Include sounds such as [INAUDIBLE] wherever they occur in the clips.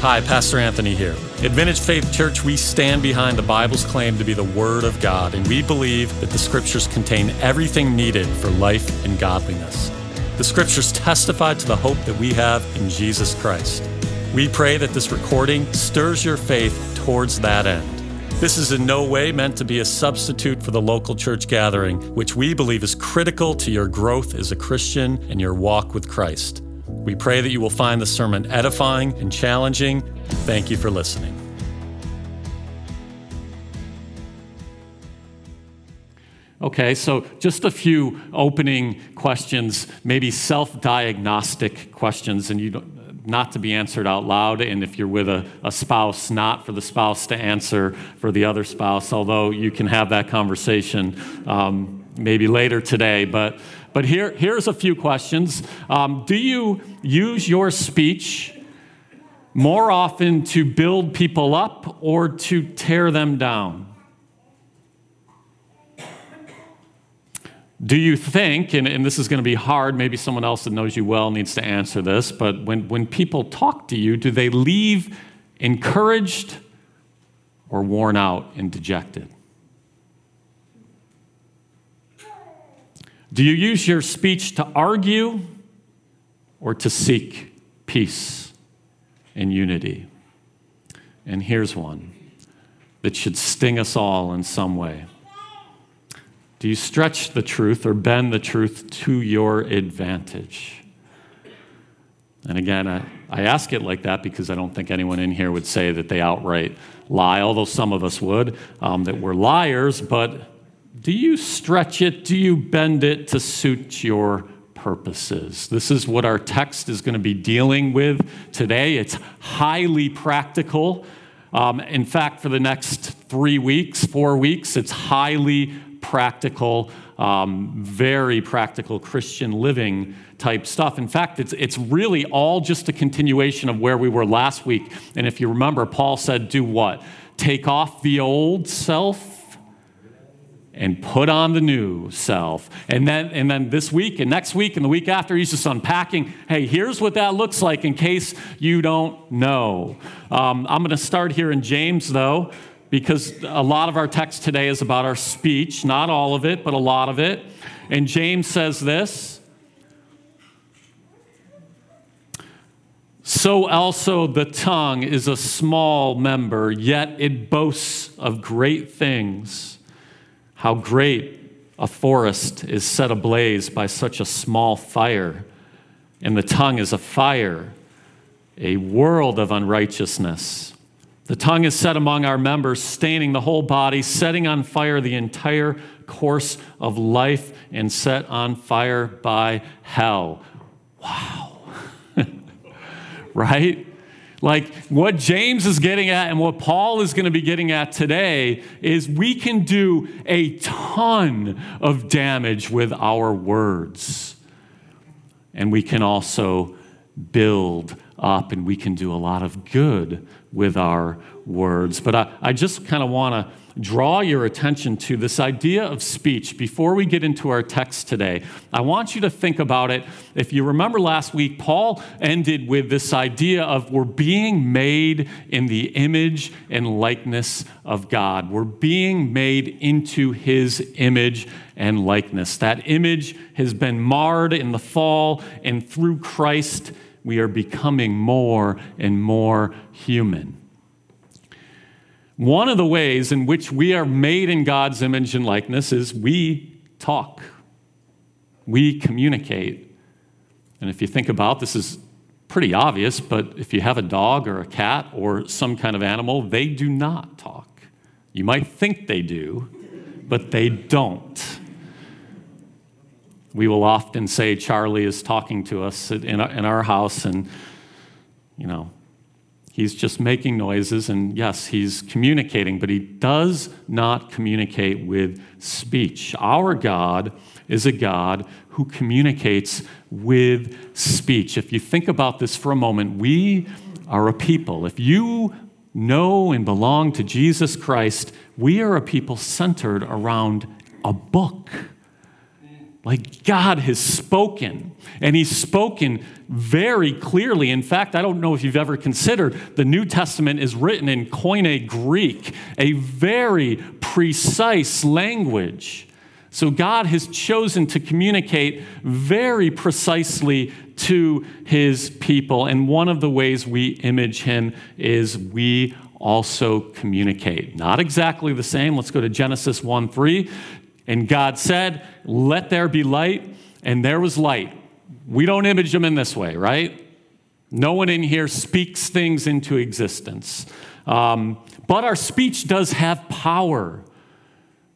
Hi, Pastor Anthony here. At Vintage Faith Church, we stand behind the Bible's claim to be the Word of God, and we believe that the Scriptures contain everything needed for life and godliness. The Scriptures testify to the hope that we have in Jesus Christ. We pray that this recording stirs your faith towards that end. This is in no way meant to be a substitute for the local church gathering, which we believe is critical to your growth as a Christian and your walk with Christ. We pray that you will find the sermon edifying and challenging. Thank you for listening. Okay, so just a few opening questions, maybe self diagnostic questions, and you don't, not to be answered out loud. And if you're with a, a spouse, not for the spouse to answer for the other spouse, although you can have that conversation um, maybe later today. But, but here, here's a few questions. Um, do you use your speech more often to build people up or to tear them down? Do you think, and, and this is going to be hard, maybe someone else that knows you well needs to answer this, but when, when people talk to you, do they leave encouraged or worn out and dejected? Do you use your speech to argue or to seek peace and unity? And here's one that should sting us all in some way. Do you stretch the truth or bend the truth to your advantage? And again, I, I, ask it like that because I don't think anyone in here would say that they outright lie, although some of us would, um, that we're liars. But do you stretch it? Do you bend it to suit your purposes? This is what our text is going to be dealing with today. It's highly practical. Um, in fact, for the next three weeks, four weeks, it's highly practical, um, very practical Christian living type stuff. In fact, it's, it's really all just a continuation of where we were last week. And if you remember, Paul said, Do what? Take off the old self and put on the new self. And then, and then this week and next week and the week after, he's just unpacking hey, here's what that looks like in case you don't know. Um, I'm going to start here in James, though because a lot of our text today is about our speech, not all of it, but a lot of it. And James says this So also the tongue is a small member, yet it boasts of great things. How great a forest is set ablaze by such a small fire. And the tongue is a fire, a world of unrighteousness. The tongue is set among our members, staining the whole body, setting on fire the entire course of life, and set on fire by hell. Wow. [LAUGHS] right? Like what James is getting at and what Paul is going to be getting at today is we can do a ton of damage with our words. And we can also build up and we can do a lot of good with our words. But I, I just kind of want to draw your attention to this idea of speech before we get into our text today. I want you to think about it. If you remember last week, Paul ended with this idea of we're being made in the image and likeness of God. We're being made into his image and likeness. That image has been marred in the fall, and through Christ, we are becoming more and more human. One of the ways in which we are made in God's image and likeness is we talk, we communicate. And if you think about this is pretty obvious, but if you have a dog or a cat or some kind of animal, they do not talk. You might think they do, but they don't. We will often say Charlie is talking to us in our, house, and, you know, he's just making noises, and yes, he's communicating, but he does not communicate with speech. Our God is a God who communicates with speech. If you think about this for a moment, we are a people. If you know and belong to Jesus Christ, we are a people centered around a book Like God has spoken, and He's spoken very clearly. In fact, I don't know if you've ever considered the New Testament is written in Koine Greek, a very precise language. So God has chosen to communicate very precisely to his people. And one of the ways we image him is we also communicate. Not exactly the same. Let's go to Genesis 1 3. And God said, Let there be light, and there was light. We don't image them in this way, right? No one in here speaks things into existence. Um, but our speech does have power.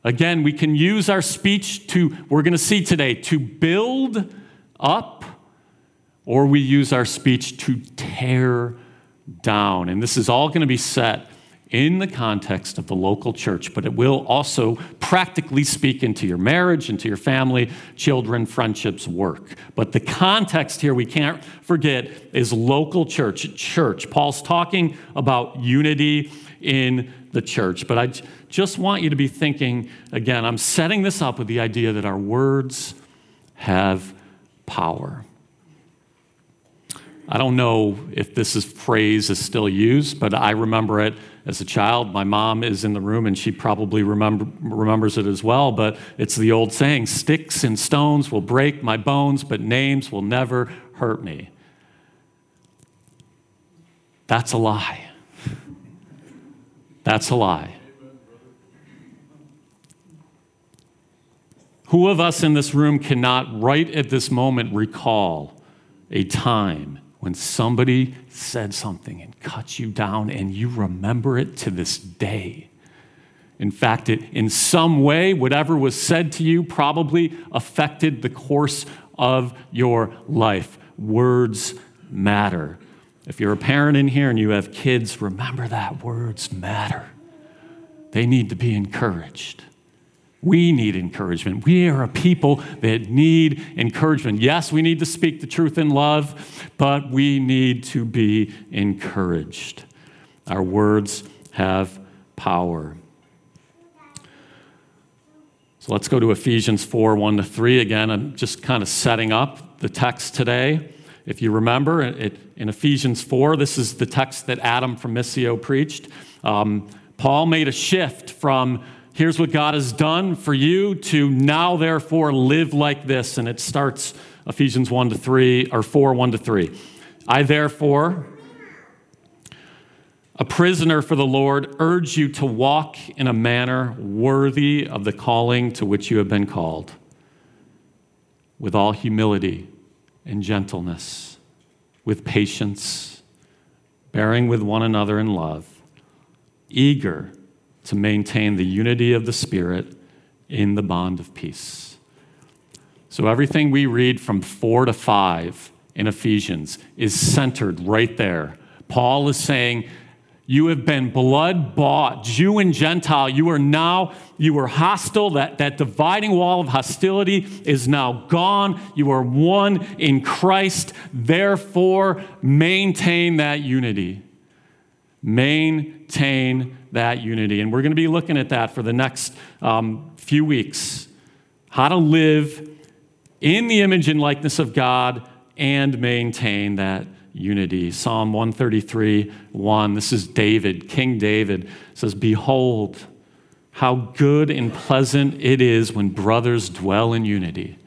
Again, we can use our speech to, we're going to see today, to build up, or we use our speech to tear down. And this is all going to be set in the context of the local church, but it will also practically speak into your marriage, into your family, children, friendships, work. But the context here we can't forget is local church, church. Paul's talking about unity in the church. But I just want you to be thinking again, I'm setting this up with the idea that our words have power. I don't know if this is, phrase is still used, but I remember it as a child. My mom is in the room and she probably remember, remembers it as well, but it's the old saying sticks and stones will break my bones, but names will never hurt me. That's a lie. That's a lie. Who of us in this room cannot, right at this moment, recall a time when somebody said something and cut you down and you remember it to this day. In fact, it, in some way, whatever was said to you probably affected the course of your life. Words matter. If you're a parent in here and you have kids, remember that words matter. They need to be encouraged. We need encouragement. We are a people that need encouragement. Yes, we need to speak the truth in love, but we need to be encouraged. Our words have power. So let's go to Ephesians 4 1 to 3. Again, I'm just kind of setting up the text today. If you remember, it, in Ephesians 4, this is the text that Adam from Missio preached. Um, Paul made a shift from here's what God has done for you to now therefore live like this. And it starts Ephesians 1 to 3, or 4, 1 to 3. I therefore, a prisoner for the Lord, urge you to walk in a manner worthy of the calling to which you have been called, with all humility and gentleness, with patience, bearing with one another in love, eager to maintain the unity of the Spirit in the bond of peace. So, everything we read from 4 to 5 in Ephesians is centered right there. Paul is saying, You have been blood bought, Jew and Gentile. You are now, you were hostile. That, that dividing wall of hostility is now gone. You are one in Christ. Therefore, maintain that unity. Maintain that unity. And we're going to be looking at that for the next um, few weeks how to live in the image and likeness of God and maintain that unity. Psalm 133 1. This is David, King David, says, Behold, how good and pleasant it is when brothers dwell in unity.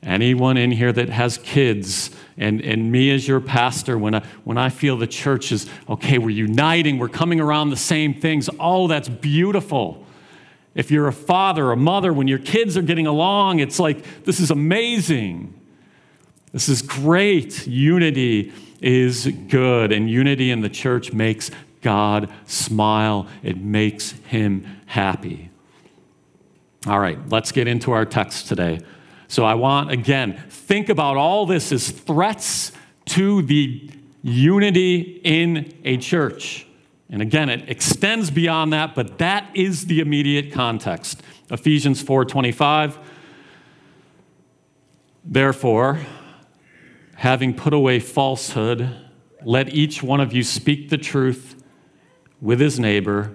Anyone in here that has kids, and, and me as your pastor, when I, when I feel the church is, okay, we're uniting, we're coming around the same things, oh, that's beautiful. If you're a father, a mother, when your kids are getting along, it's like, this is amazing. This is great. Unity is good, and unity in the church makes God smile, it makes him happy. All right, let's get into our text today. So I want, again, think about all this as threats to the unity in a church. And again, it extends beyond that, but that is the immediate context. Ephesians 4:25 Therefore, having put away falsehood, let each one of you speak the truth with his neighbor,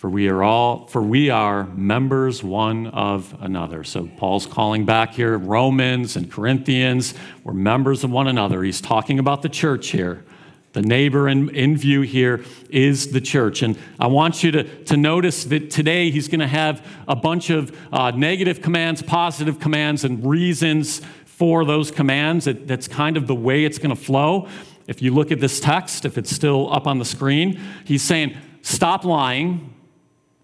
For we are all, for we are members one of another. So Paul's calling back here Romans and Corinthians. We're members of one another. He's talking about the church here. The neighbor in, in view here is the church. And I want you to, to notice that today he's going to have a bunch of uh, negative commands, positive commands, and reasons for those commands. It, that's kind of the way it's going to flow. If you look at this text, if it's still up on the screen, he's saying, Stop lying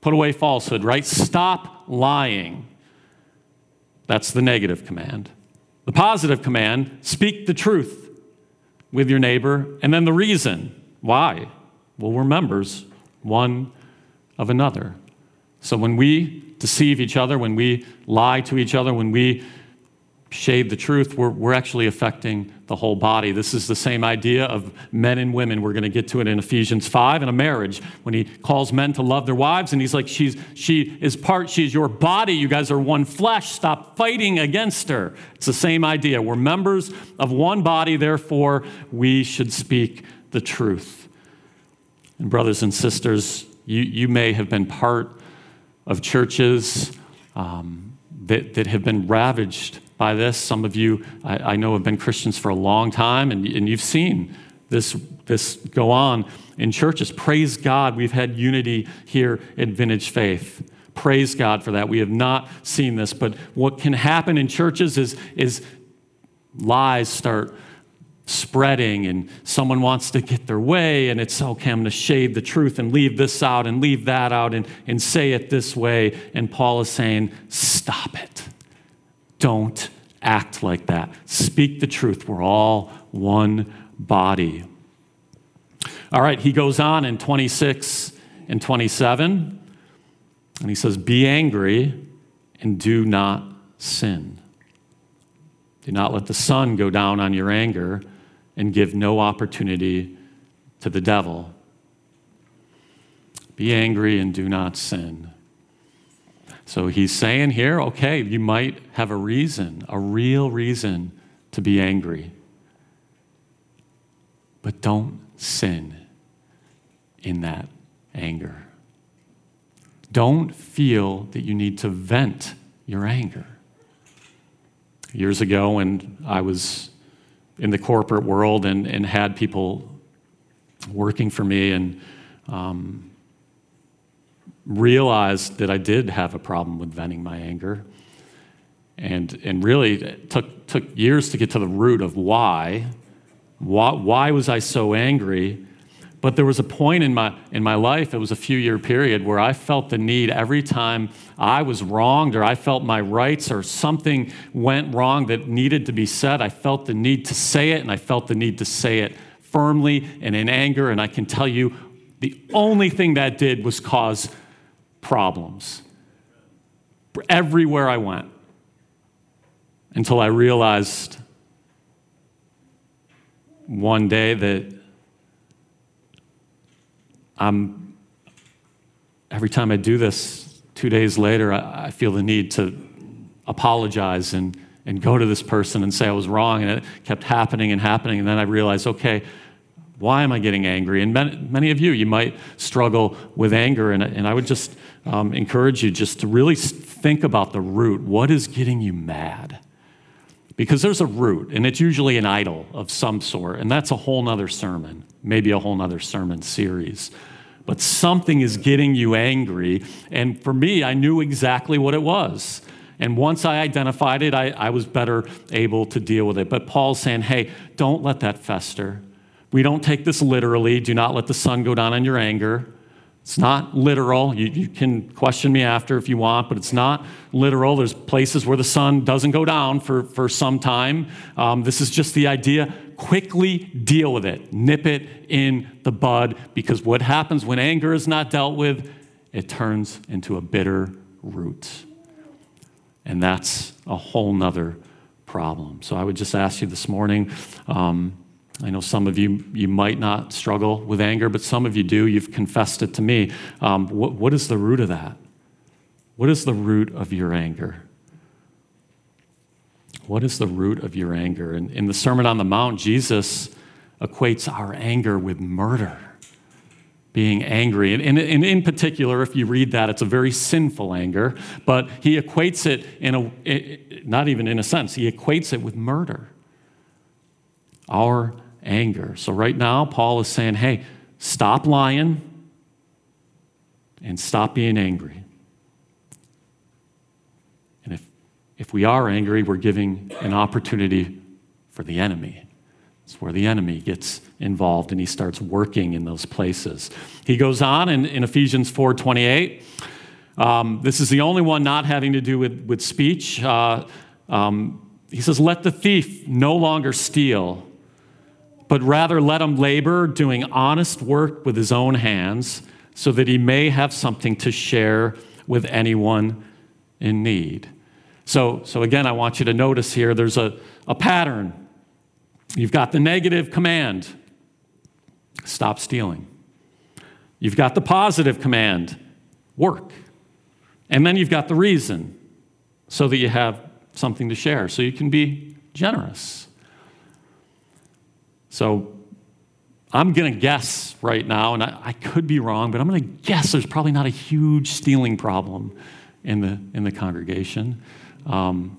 Put away falsehood, right? Stop lying. That's the negative command. The positive command speak the truth with your neighbor. And then the reason why? Well, we're members one of another. So when we deceive each other, when we lie to each other, when we shade the truth, we're, we're actually affecting the whole body. This is the same idea of men and women. We're going to get to it in Ephesians 5 in a marriage when he calls men to love their wives and he's like, she's, she is part, she's your body. You guys are one flesh. Stop fighting against her. It's the same idea. We're members of one body, therefore, we should speak the truth. And, brothers and sisters, you, you may have been part of churches um, that, that have been ravaged by this. Some of you, I, I know, have been Christians for a long time, and, and you've seen this, this go on in churches. Praise God, we've had unity here in Vintage Faith. Praise God for that. We have not seen this, but what can happen in churches is, is lies start spreading and someone wants to get their way and it's oh, okay i'm going to shade the truth and leave this out and leave that out and, and say it this way and paul is saying stop it don't act like that. Speak the truth. We're all one body. All right, he goes on in 26 and 27, and he says, Be angry and do not sin. Do not let the sun go down on your anger and give no opportunity to the devil. Be angry and do not sin. So he's saying here, okay, you might have a reason, a real reason to be angry. But don't sin in that anger. Don't feel that you need to vent your anger. Years ago, when I was in the corporate world and, and had people working for me, and um, realized that I did have a problem with venting my anger. And, and really, it took, took years to get to the root of why. why. Why was I so angry? But there was a point in my, in my life, it was a few year period, where I felt the need every time I was wronged or I felt my rights or something went wrong that needed to be said. I felt the need to say it, and I felt the need to say it firmly and in anger. And I can tell you, the only thing that did was cause problems everywhere I went until I realized one day that I'm, every time I do this, two days later, I, I feel the need to apologize and, and go to this person and say I was wrong. And it kept happening and happening. And then I realized, okay, why am I getting angry? And many, of you, you might struggle with anger. And, and I would just um, encourage you just to really think about the root. What is getting you mad? Because there's a root, and it's usually an idol of some sort. And that's a whole nother sermon, maybe a whole nother sermon series. But something is getting you angry. And for me, I knew exactly what it was. And once I identified it, I, I was better able to deal with it. But Paul's saying, hey, don't let that fester. We don't take this literally. Do not let the sun go down on your anger. It's not literal. You, you, can question me after if you want, but it's not literal. There's places where the sun doesn't go down for, for some time. Um, this is just the idea. Quickly deal with it, nip it in the bud, because what happens when anger is not dealt with, it turns into a bitter root. And that's a whole nother problem. So I would just ask you this morning. Um, I know some of you, you might not struggle with anger, but some of you do. You've confessed it to me. Um, what, what is the root of that? What is the root of your anger? What is the root of your anger? And in the Sermon on the Mount, Jesus equates our anger with murder being angry. And, and, and, in particular, if you read that, it's a very sinful anger, but he equates it in a, not even in a sense, he equates it with murder. Our anger. So right now, Paul is saying, hey, stop lying and stop being angry. And if, if we are angry, we're giving an opportunity for the enemy. It's where the enemy gets involved and he starts working in those places. He goes on in, in Ephesians 4.28. Um, this is the only one not having to do with, with speech. Uh, um, he says, Let the thief no longer steal, but rather let him labor, doing honest work with his own hands, so that he may have something to share with anyone in need. So, so again, I want you to notice here there's a, a pattern You've got the negative command stop stealing. You've got the positive command work. And then you've got the reason so that you have something to share, so you can be generous. So I'm going to guess right now, and I, I, could be wrong, but I'm going to guess there's probably not a huge stealing problem in the, in the congregation. Um,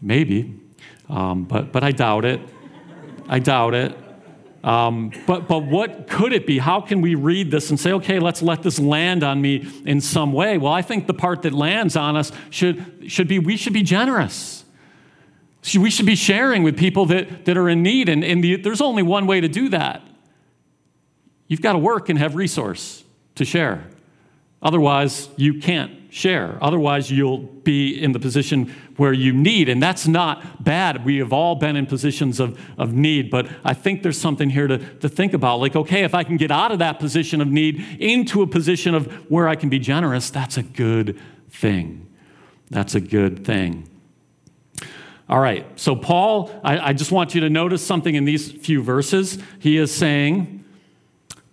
maybe. Um, but, but I doubt it. I doubt it. Um, but, but what could it be? How can we read this and say, okay, let's let this land on me in some way? Well, I think the part that lands on us should, should be we should be generous. We should be sharing with people that, that are in need. And, and the, there's only one way to do that. You've got to work and have resource to share. Otherwise, you can't share. Otherwise, you'll be in the position where you need. And that's not bad. We have all been in positions of, of need. But I think there's something here to, to think about. Like, okay, if I can get out of that position of need into a position of where I can be generous, that's a good thing. That's a good thing. All right, so Paul, I, I just want you to notice something in these few verses. He is saying,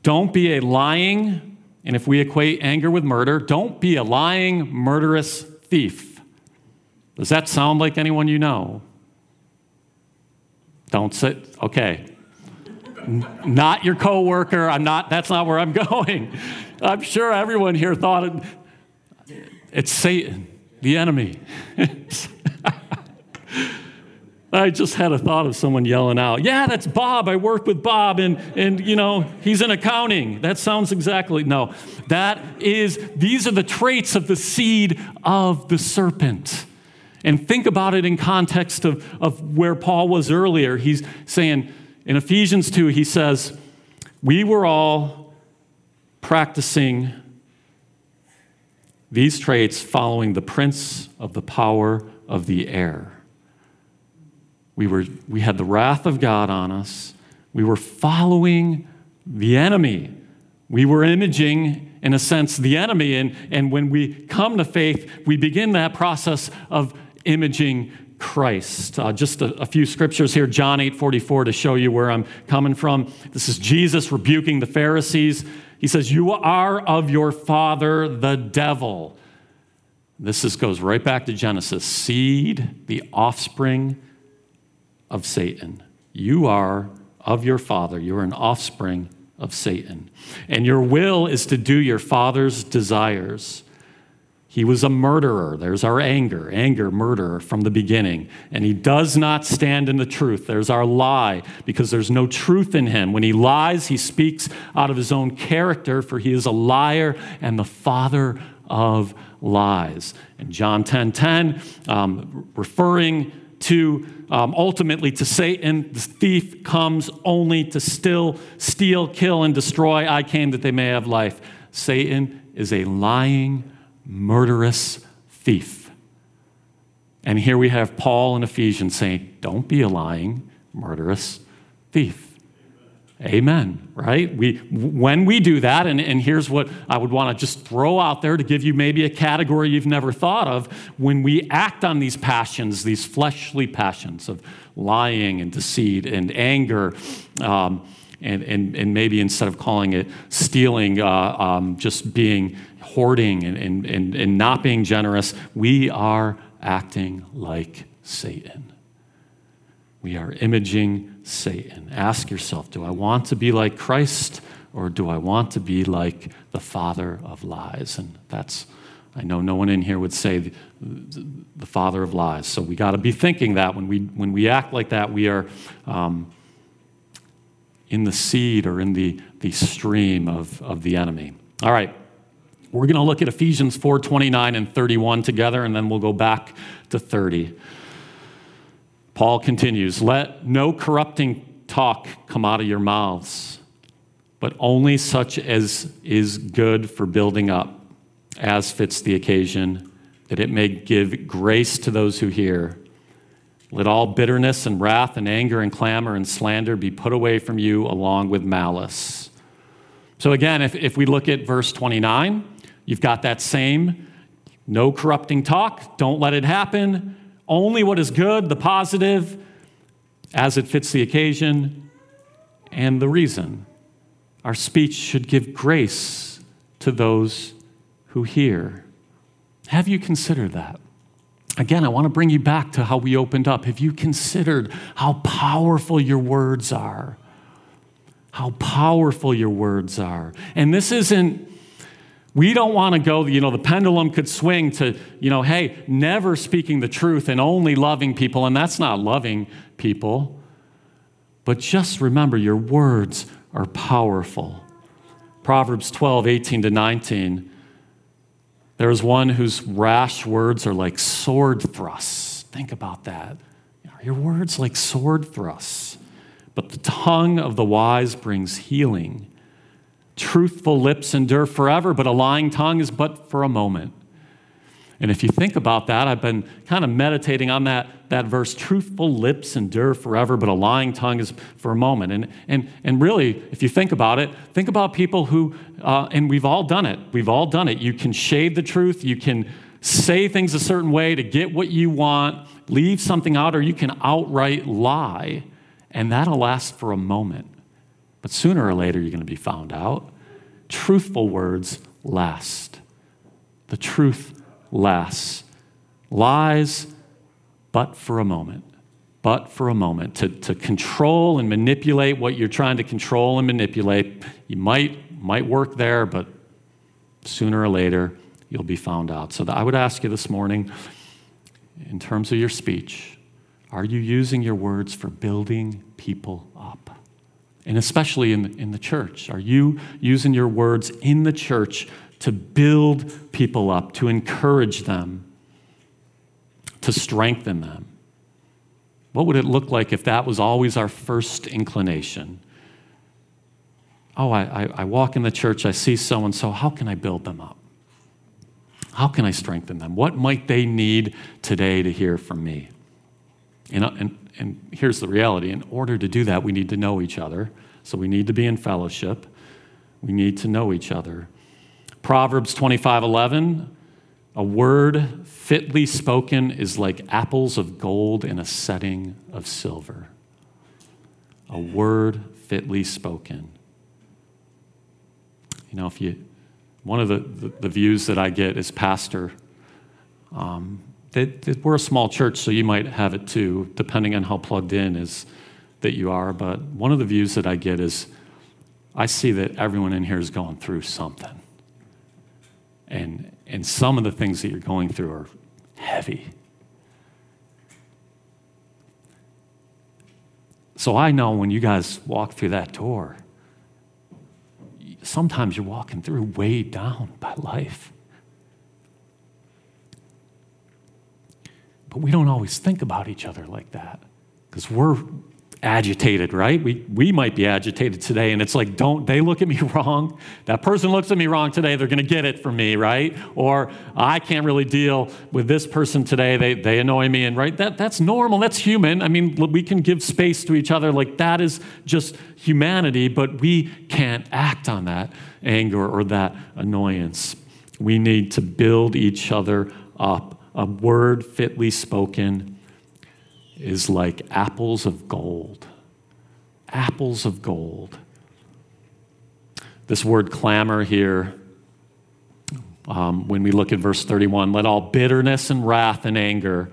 don't be a lying, and if we equate anger with murder, don't be a lying, murderous thief. Does that sound like anyone you know? Don't sit, okay. not your coworker. I'm not, that's not where I'm [LAUGHS] going. I'm sure everyone here thought it, it's Satan, the enemy. [LAUGHS] I just had a thought of someone yelling out, Yeah, that's Bob. I work with Bob, and, and you know, he's in accounting. That sounds exactly, no. That is, these are the traits of the seed of the serpent. And think about it in context of, of where Paul was earlier. He's saying in Ephesians 2, he says, We were all practicing these traits following the prince of the power of the air we, were, we had the wrath of God on us. We were following the enemy. We were imaging, in a sense, the enemy. And, and when we come to faith, we begin that process of imaging Christ. Uh, just a, a, few scriptures here, John 8 44, to show you where I'm coming from. This is Jesus rebuking the Pharisees. He says, You are of your father, the devil. This is, goes right back to Genesis seed, the offspring of Satan. You are of your father, you are an offspring of Satan. And your will is to do your father's desires. He was a murderer. There's our anger, anger, murderer from the beginning. And he does not stand in the truth. There's our lie, because there's no truth in him. When he lies, he speaks out of his own character, for he is a liar and the father of lies. And John 10 10, um, referring to um, ultimately to Satan. The thief comes only to still steal, kill, and destroy. I came that they may have life. Satan is a lying, murderous thief. And here we have Paul in Ephesians saying, Don't be a lying, murderous thief. Amen, right? We, when we do that, and, and here's what I would want to just throw out there to give you maybe a category you've never thought of. When we act on these passions, these fleshly passions of lying and deceit and anger, um, and, and, and maybe instead of calling it stealing, uh, um, just being hoarding and, and, and, and not being generous, we are acting like Satan. We are imaging Satan. Ask yourself do I want to be like Christ or do I want to be like the father of lies? And that's, I know no one in here would say the, the father of lies. So we got to be thinking that when we, when we act like that, we are um, in the seed or in the, the stream of, of the enemy. All right. We're going to look at Ephesians 4 29 and 31 together, and then we'll go back to 30. Paul continues Let no corrupting talk come out of your mouths, but only such as is good for building up, as fits the occasion, that it may give grace to those who hear. Let all bitterness and wrath and anger and clamor and slander be put away from you along with malice. So, again, if, if we look at verse 29, you've got that same no corrupting talk, don't let it happen, only what is good, the positive, as it fits the occasion and the reason. Our speech should give grace to those who hear. Have you considered that? Again, I want to bring you back to how we opened up. Have you considered how powerful your words are? How powerful your words are. And this isn't, we don't want to go, you know, the pendulum could swing to, you know, hey, never speaking the truth and only loving people, and that's not loving people. But just remember, your words are powerful. Proverbs 12, 18 to 19 there is one whose rash words are like sword thrusts. Think about that. Your words like sword thrusts? But the tongue of the wise brings healing. Truthful lips endure forever, but a lying tongue is but for a moment. And if you think about that, I've been kind of meditating on that, that verse truthful lips endure forever, but a lying tongue is for a moment. And, and, and really, if you think about it, think about people who, uh, and we've all done it. We've all done it. You can shade the truth, you can say things a certain way to get what you want, leave something out, or you can outright lie, and that'll last for a moment. But sooner or later, you're going to be found out. Truthful words last. The truth lasts. Lies, but for a moment. But for a moment. To, to control and manipulate what you're trying to control and manipulate, you might, might work there, but sooner or later, you'll be found out. So I would ask you this morning, in terms of your speech, are you using your words for building people up? And especially in the, in the church, are you using your words in the church to build people up, to encourage them, to strengthen them. What would it look like if that was always our first inclination? Oh, I, I, I walk in the church, I see so and so, how can I build them up? How can I strengthen them? What might they need today to hear from me? And, uh, and, and here's the reality in order to do that, we need to know each other. So we need to be in fellowship. We need to know each other. Proverbs 25 11, a word fitly spoken is like apples of gold in a setting of silver. A word fitly spoken. You know, if you, one of the, the, the views that I get as pastor, um, that, that we're a small church, so you might have it too, depending on how plugged in is that you are. But one of the views that I get is I see that everyone in here is going through something. And, and some of the things that you're going through are heavy. So I know when you guys walk through that door, sometimes you're walking through weighed down by life. But we don't always think about each other like that because we're agitated, right? We, we might be agitated today, and it's like, don't they look at me [LAUGHS] wrong? That person looks at me wrong today, they're going to get it from me, right? Or I can't really deal with this person today, they, they annoy me, and right? That, that's normal, that's human. I mean, we can give space to each other, like that is just humanity, but we can't act on that anger or that annoyance. We need to build each other up. A word fitly spoken is like apples of gold. Apples of gold. This word clamor here, um, when we look at verse 31, let all bitterness and wrath and anger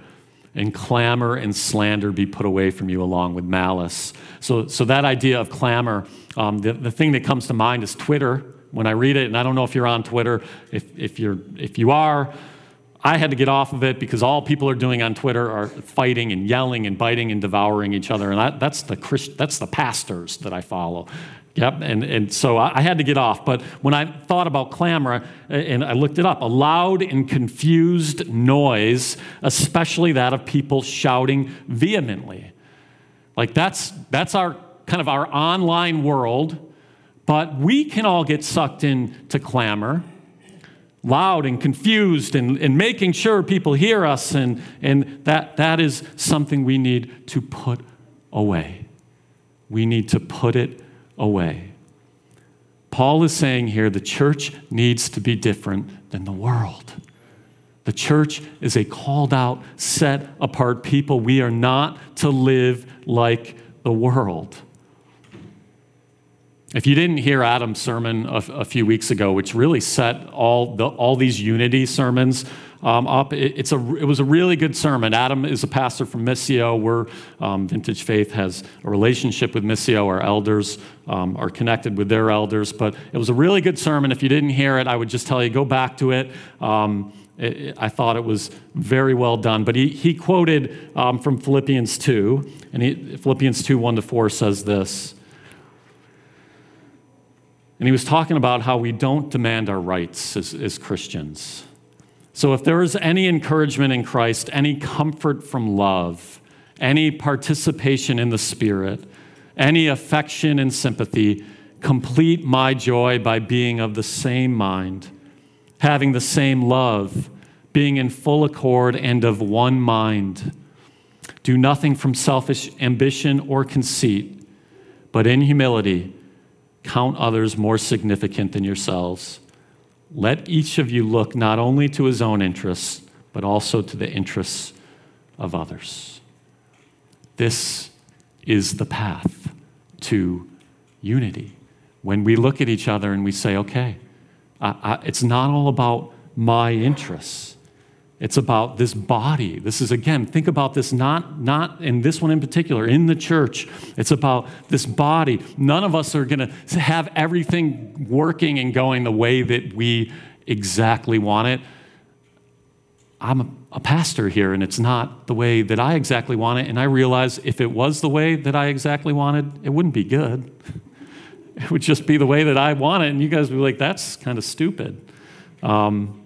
and clamor and slander be put away from you along with malice. So, so that idea of clamor Um, the, the thing that comes to mind is Twitter. When I read it, and I don't know if you're on Twitter, if, if, you're, if you are, I had to get off of it because all people are doing on Twitter are fighting and yelling and biting and devouring each other. And that, that's, the Christ, that's the pastors that I follow. Yep, and, and so I, I had to get off. But when I thought about clamor, and I looked it up, a loud and confused noise, especially that of people shouting vehemently. Like that's, that's our kind of our online world, but we can all get sucked into clamor loud and confused and, and making sure people hear us, and, and that, that is something we need to put away. We need to put it away. Paul is saying here the church needs to be different than the world. The church is a called out, set apart people. We are not to live like the world. If you didn't hear Adam's sermon a, a few weeks ago, which really set all, the, all these unity sermons um, up, it, it's a, it was a really good sermon. Adam is a pastor from Missio. We're, um, Vintage Faith has a relationship with Missio. Our elders um, are connected with their elders. But it was a really good sermon. If you didn't hear it, I would just tell you go back to it. Um, I thought it was very well done. But he, he quoted um, from Philippians 2, and he, Philippians 2 1 to 4 says this. And he was talking about how we don't demand our rights as, as Christians. So, if there is any encouragement in Christ, any comfort from love, any participation in the Spirit, any affection and sympathy, complete my joy by being of the same mind, having the same love, being in full accord and of one mind. Do nothing from selfish ambition or conceit, but in humility Count others more significant than yourselves. Let each of you look not only to his own interests, but also to the interests of others. This is the path to unity. When we look at each other and we say, okay, I, I, it's not all about my interests. It's about this body. This is, again, think about this not, not in this one in particular, in the church. It's about this body. None of us are going to have everything working and going the way that we exactly want it. I'm a, a pastor here, and it's not the way that I exactly want it. And I realize if it was the way that I exactly wanted, it wouldn't be good. [LAUGHS] It would just be the way that I want it. And you guys would be like, that's kind of stupid. Um,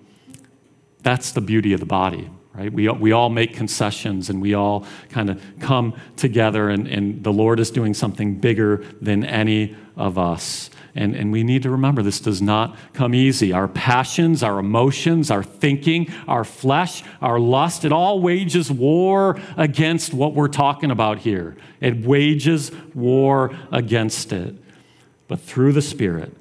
that's the beauty of the body, right? We, we all make concessions and we all kind of come together, and, and the Lord is doing something bigger than any of us. And, and we need to remember this does not come easy. Our passions, our emotions, our thinking, our flesh, our lust, it all wages war against what we're talking about here. It wages war against it. But through the Spirit,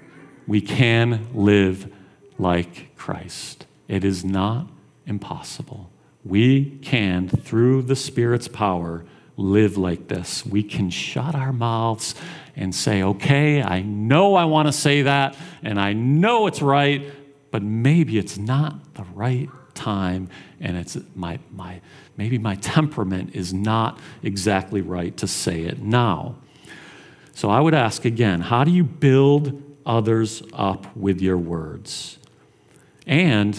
we can live like Christ. It is not impossible. We can, through the Spirit's power, live like this. We can shut our mouths and say, okay, I know I want to say that, and I know it's right, but maybe it's not the right time, and it's my, my, maybe my temperament is not exactly right to say it now. So I would ask again how do you build others up with your words? And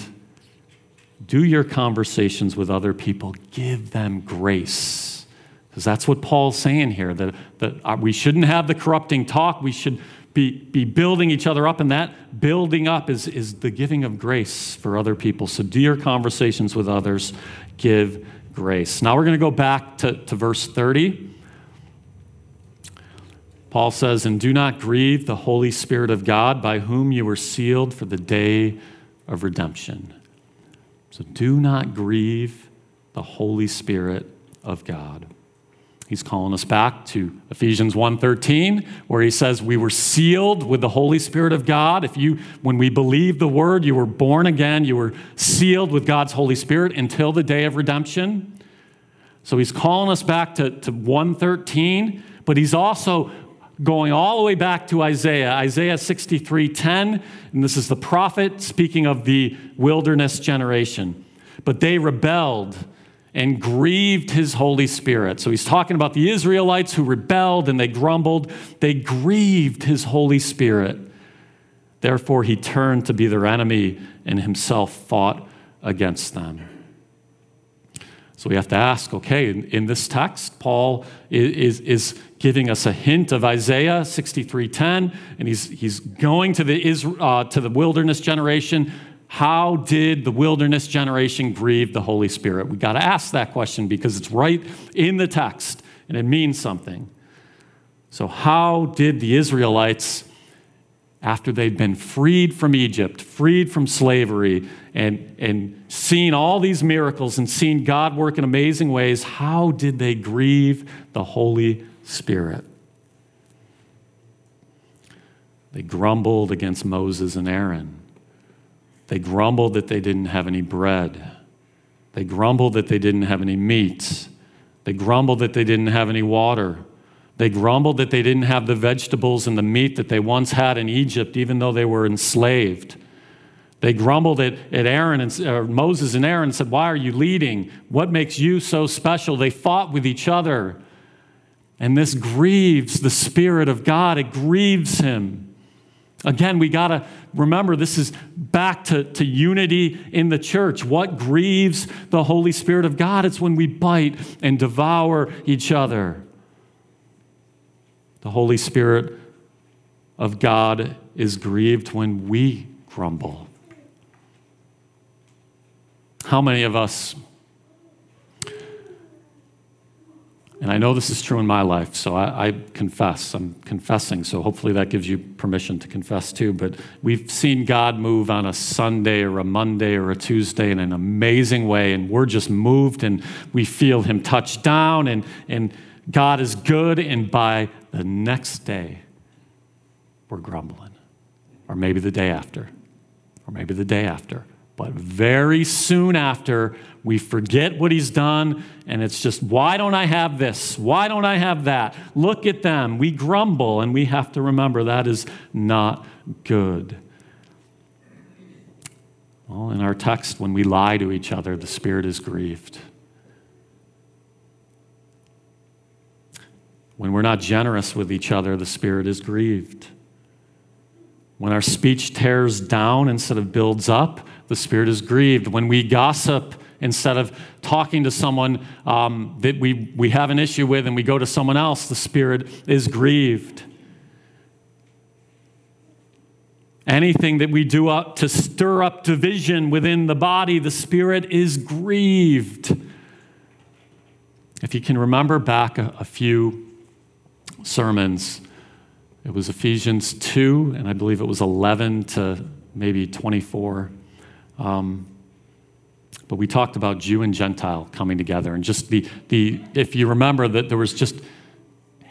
do your conversations with other people, give them grace. Because that's what Paul's saying here that, that uh, we shouldn't have the corrupting talk. We should be, be building each other up, and that building up is, is the giving of grace for other people. So do your conversations with others, give grace. Now we're going to go back to, to verse 30. Paul says, And do not grieve the Holy Spirit of God, by whom you were sealed for the day of redemption. So do not grieve the Holy Spirit of God. He's calling us back to Ephesians 1:13 where he says we were sealed with the Holy Spirit of God. If you when we believe the word, you were born again, you were sealed with God's Holy Spirit until the day of redemption. So he's calling us back to, to 113, but he's also going all the way back to Isaiah, Isaiah 63 10. And this is the prophet speaking of the wilderness generation. But they rebelled and grieved his Holy Spirit. So he's talking about the Israelites who rebelled and they grumbled. They grieved his Holy Spirit. Therefore, he turned to be their enemy and himself fought against them. So we have to ask okay, in, in this text, Paul is, is giving us a hint of Isaiah 63:10, and he's, he's going to the, uh, to the wilderness generation how did the wilderness generation grieve the Holy Spirit? We got to ask that question because it's right in the text and it means something. So, how did the Israelites, after they'd been freed from Egypt, freed from slavery, and, and seen all these miracles and seen God work in amazing ways, how did they grieve the Holy Spirit? They grumbled against Moses and Aaron. They grumbled that they didn't have any bread. They grumbled that they didn't have any meat. They grumbled that they didn't have any water. They grumbled that they didn't have the vegetables and the meat that they once had in Egypt, even though they were enslaved. They grumbled at, at Aaron and uh, Moses and Aaron and said, Why are you leading? What makes you so special? They fought with each other. And this grieves the Spirit of God, it grieves him. Again, we got to remember this is back to, to unity in the church. What grieves the Holy Spirit of God? It's when we bite and devour each other. The Holy Spirit of God is grieved when we grumble. How many of us And I know this is true in my life, so I, I, confess. I'm confessing, so hopefully that gives you permission to confess too. But we've seen God move on a Sunday or a Monday or a Tuesday in an amazing way, and we're just moved and we feel Him touch down, and, and God is good. And by the next day, we're grumbling, or maybe the day after, or maybe the day after. But very soon after, we forget what he's done, and it's just, why don't I have this? Why don't I have that? Look at them. We grumble, and we have to remember that is not good. Well, in our text, when we lie to each other, the Spirit is grieved. When we're not generous with each other, the Spirit is grieved. When our speech tears down instead of builds up, the Spirit is grieved. When we gossip instead of talking to someone um, that we, we have an issue with and we go to someone else, the Spirit is grieved. Anything that we do up to stir up division within the body, the Spirit is grieved. If you can remember back a, a few sermons, it was Ephesians 2, and I believe it was 11 to maybe 24. Um, but we talked about Jew and Gentile coming together, and just the, the if you remember that there was just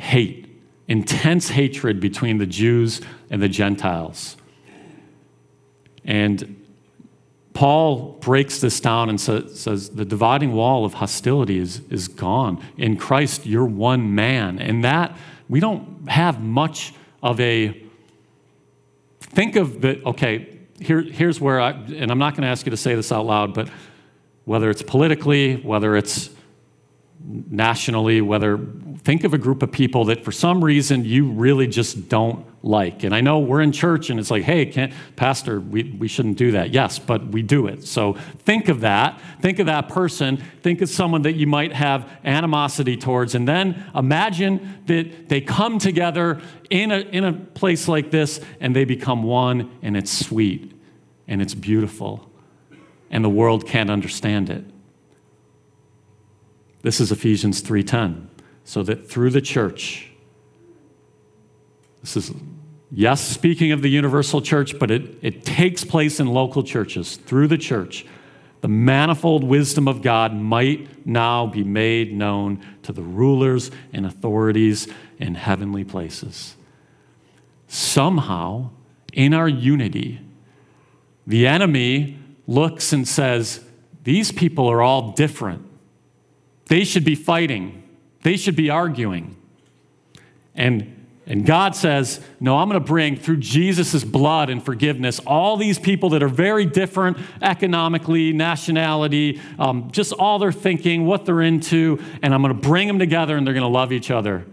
hate, intense hatred between the Jews and the Gentiles. And Paul breaks this down and says the dividing wall of hostility is, is gone. In Christ, you're one man. And that, we don't have much of a. Think of the, okay, here, here's where I, and I'm not going to ask you to say this out loud, but whether it's politically, whether it's nationally, whether think of a group of people that for some reason you really just don't like. And I know we're in church and it's like, hey, can't, Pastor, we, we shouldn't do that. Yes, but we do it. So think of that. Think of that person. Think of someone that you might have animosity towards. And then imagine that they come together in a, in a place like this and they become one and it's sweet and it's beautiful and the world can't understand it. This is Ephesians 3:10. So that through the church this is yes speaking of the universal church, but it, it takes place in local churches through the church. The manifold wisdom of God might now be made known to the rulers and authorities in heavenly places. Somehow, in our unity, the enemy looks and says, These people are all different. They should be fighting, they should be arguing. And And God says, No, I'm going to bring through Jesus' blood and forgiveness all these people that are very different economically, nationality, um, just all their thinking, what they're into, and I'm going to bring them together and they're going to love each other.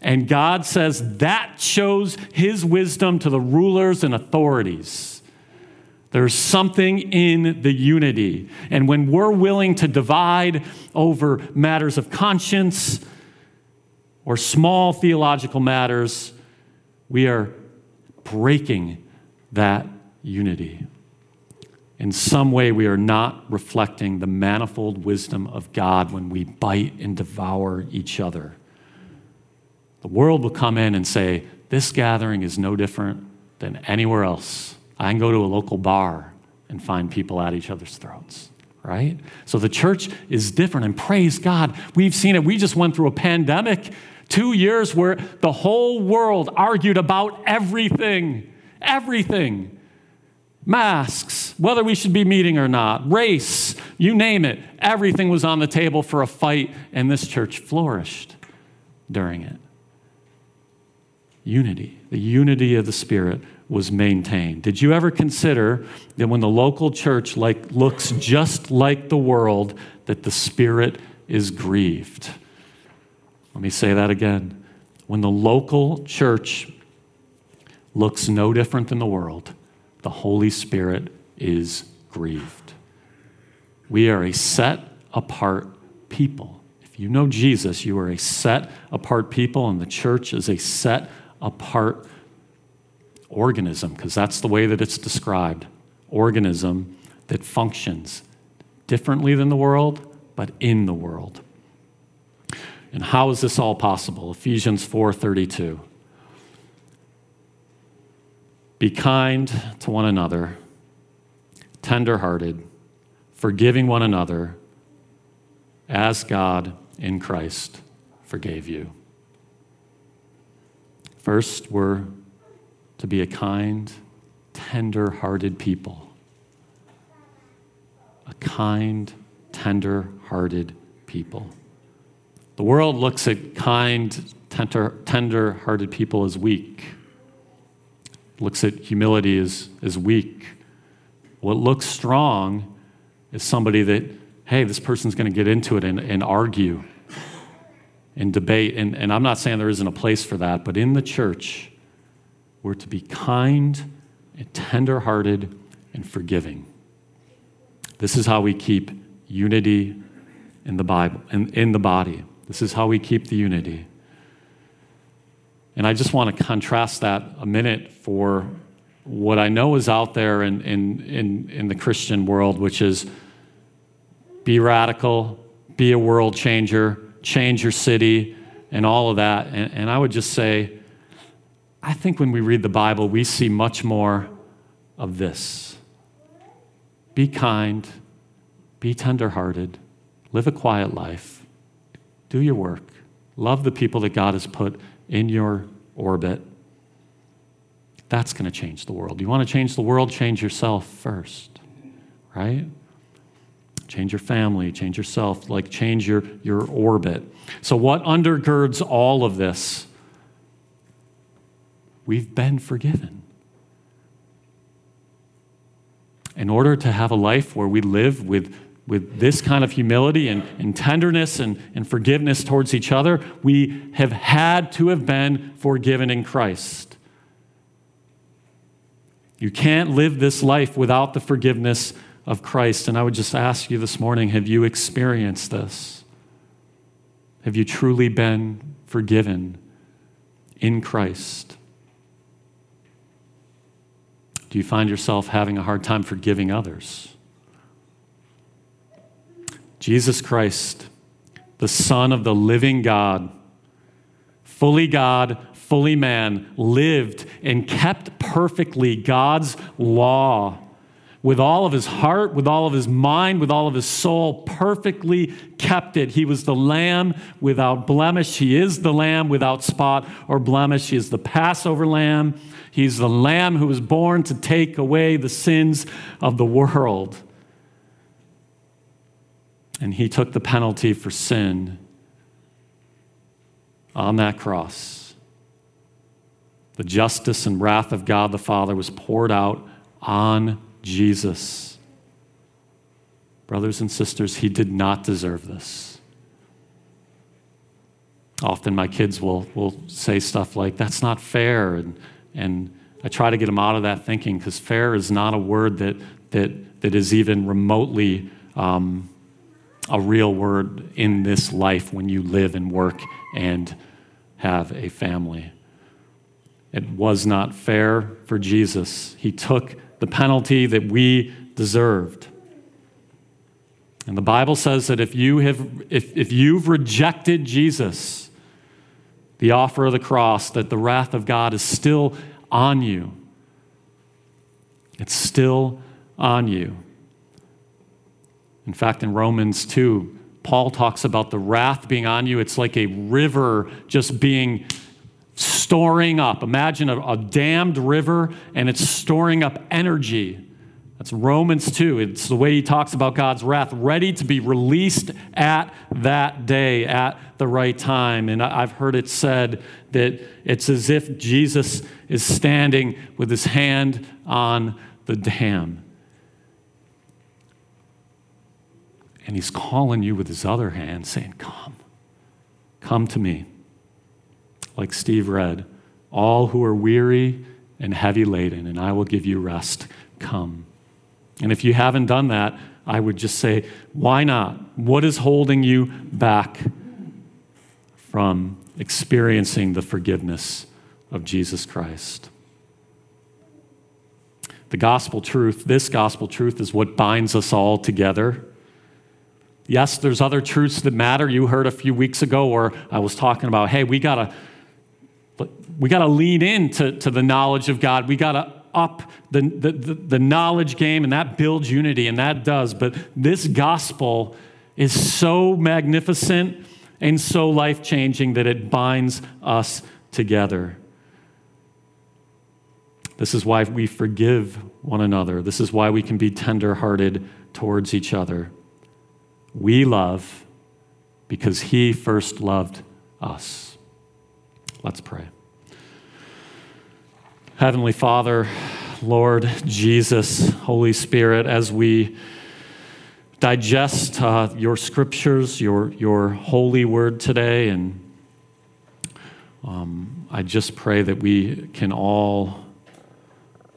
And God says that shows his wisdom to the rulers and authorities. There's something in the unity. And when we're willing to divide over matters of conscience or small theological matters, we are breaking that unity. In some way, we are not reflecting the manifold wisdom of God when we bite and devour each other. The world will come in and say, This gathering is no different than anywhere else. I can go to a local bar and find people at each other's throats, right? So the church is different, and praise God, we've seen it. We just went through a pandemic, two years where the whole world argued about everything, everything. Masks, whether we should be meeting or not, race, you name it, everything was on the table for a fight, and this church flourished during it unity. The unity of the Spirit was maintained. Did you ever consider that when the local church like looks just like the world that the Spirit is grieved? Let me say that again. When the local church looks no different than the world, the Holy Spirit is grieved. We are a set apart people. If you know Jesus, you are a set apart people, and the church is a set apart organism, because that's the way that it's described organism that functions differently than the world, but in the world. And how is this all possible? Ephesians 4:32. Be kind to one another, tenderhearted, forgiving one another, as God in Christ forgave you. First, we're to be a kind, tender hearted people. A kind, tender hearted people. The world looks at kind, tender hearted people as weak, looks at humility as, as weak. What looks strong is somebody that, hey, this person's going to get into it and, and argue and debate. And, and I'm not saying there isn't a place for that, but in the church, we're to be kind and tenderhearted and forgiving. This is how we keep unity in the Bible, in, in the body. This is how we keep the unity. And I just want to contrast that a minute for what I know is out there in, in, in, in the Christian world, which is be radical, be a world changer, change your city, and all of that. And, and I would just say, I think when we read the Bible, we see much more of this be kind, be tenderhearted, live a quiet life, do your work, love the people that God has put in your orbit. That's going to change the world. You want to change the world? Change yourself first, right? change your family, change yourself, like change your, your orbit. So, what undergirds all of this? We've been forgiven. In order to have a life where we live with, with this kind of humility and, and tenderness and, and forgiveness towards each other, we have had to have been forgiven in Christ. You can't live this life without the forgiveness of Christ. And I would just ask you this morning have you experienced this? Have you truly been forgiven in Christ? Do you find yourself having a hard time forgiving others? Jesus Christ, the Son of the living God, fully God, fully man, lived and kept perfectly God's law with all of his heart, with all of his mind, with all of his soul, perfectly kept it. He was the lamb without blemish. He is the lamb without spot or blemish. He is the Passover lamb. He's the lamb who was born to take away the sins of the world. And he took the penalty for sin on that cross. the justice and wrath of God the Father was poured out on Jesus. Brothers and sisters, he did not deserve this. Often my kids will, will say stuff like, that's not fair. And, and I try to get them out of that thinking because fair is not a word that, that, that is even remotely um, a real word in this life when you live and work and have a family. It was not fair for Jesus. He took the penalty that we deserved. And the Bible says that if, you have, if, if you've rejected Jesus, the offer of the cross, that the wrath of God is still on you. It's still on you. In fact, in Romans 2, Paul talks about the wrath being on you. It's like a river just being storing up. Imagine a, a dammed river and it's storing up energy. That's Romans 2. It's the way he talks about God's wrath, ready to be released at that day, at the right time. And I've heard it said that it's as if Jesus is standing with his hand on the dam. And he's calling you with his other hand, saying, Come, come to me. Like Steve read, all who are weary and heavy laden, and I will give you rest. Come. And if you haven't done that, I would just say, why not? What is holding you back from experiencing the forgiveness of Jesus Christ? The gospel truth, this gospel truth, is what binds us all together. Yes, there's other truths that matter. You heard a few weeks ago where I was talking about, hey, we gotta we gotta lean into to the knowledge of God. We gotta up the, the, the, knowledge game, and that builds unity, and that does. But this gospel is so magnificent and so life changing that it binds us together. This is why we forgive one another. This is why we can be tenderhearted towards each other. We love because He first loved us. Let's pray. Heavenly Father, Lord Jesus, Holy Spirit, as we digest uh, your scriptures, your, your holy word today, and um, I just pray that we can all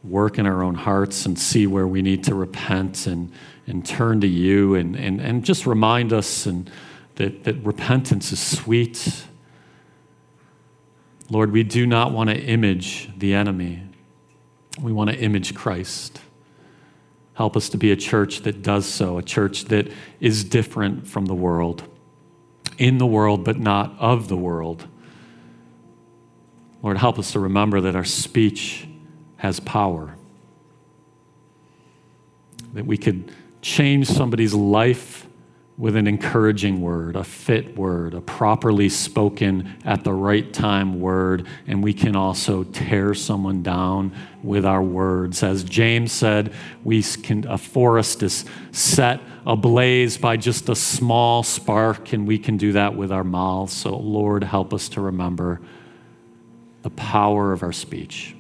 work in our own hearts and see where we need to repent and, and turn to you and, and, and just remind us and that, that repentance is sweet Lord, we do not want to image the enemy. We want to image Christ. Help us to be a church that does so, a church that is different from the world, in the world, but not of the world. Lord, help us to remember that our speech has power, that we could change somebody's life with an encouraging word, a fit word, a properly spoken at the right time word, and we can also tear someone down with our words. As James said, we can, a forest is set ablaze by just a small spark, and we can do that with our mouths. So, Lord, help us to remember the power of our speech.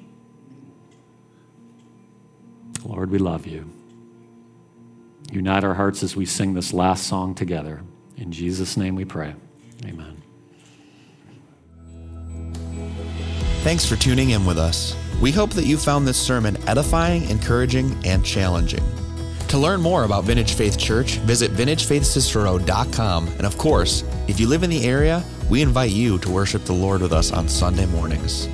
Lord, we love you. Unite our hearts as we sing this last song together. In Jesus' name we pray. Amen. Thanks for tuning in with us. We hope that you found this sermon edifying, encouraging, and challenging. To learn more about Vintage Faith Church, visit vintagefaithcicero.com. And of course, if you live in the area, we invite you to worship the Lord with us on Sunday mornings.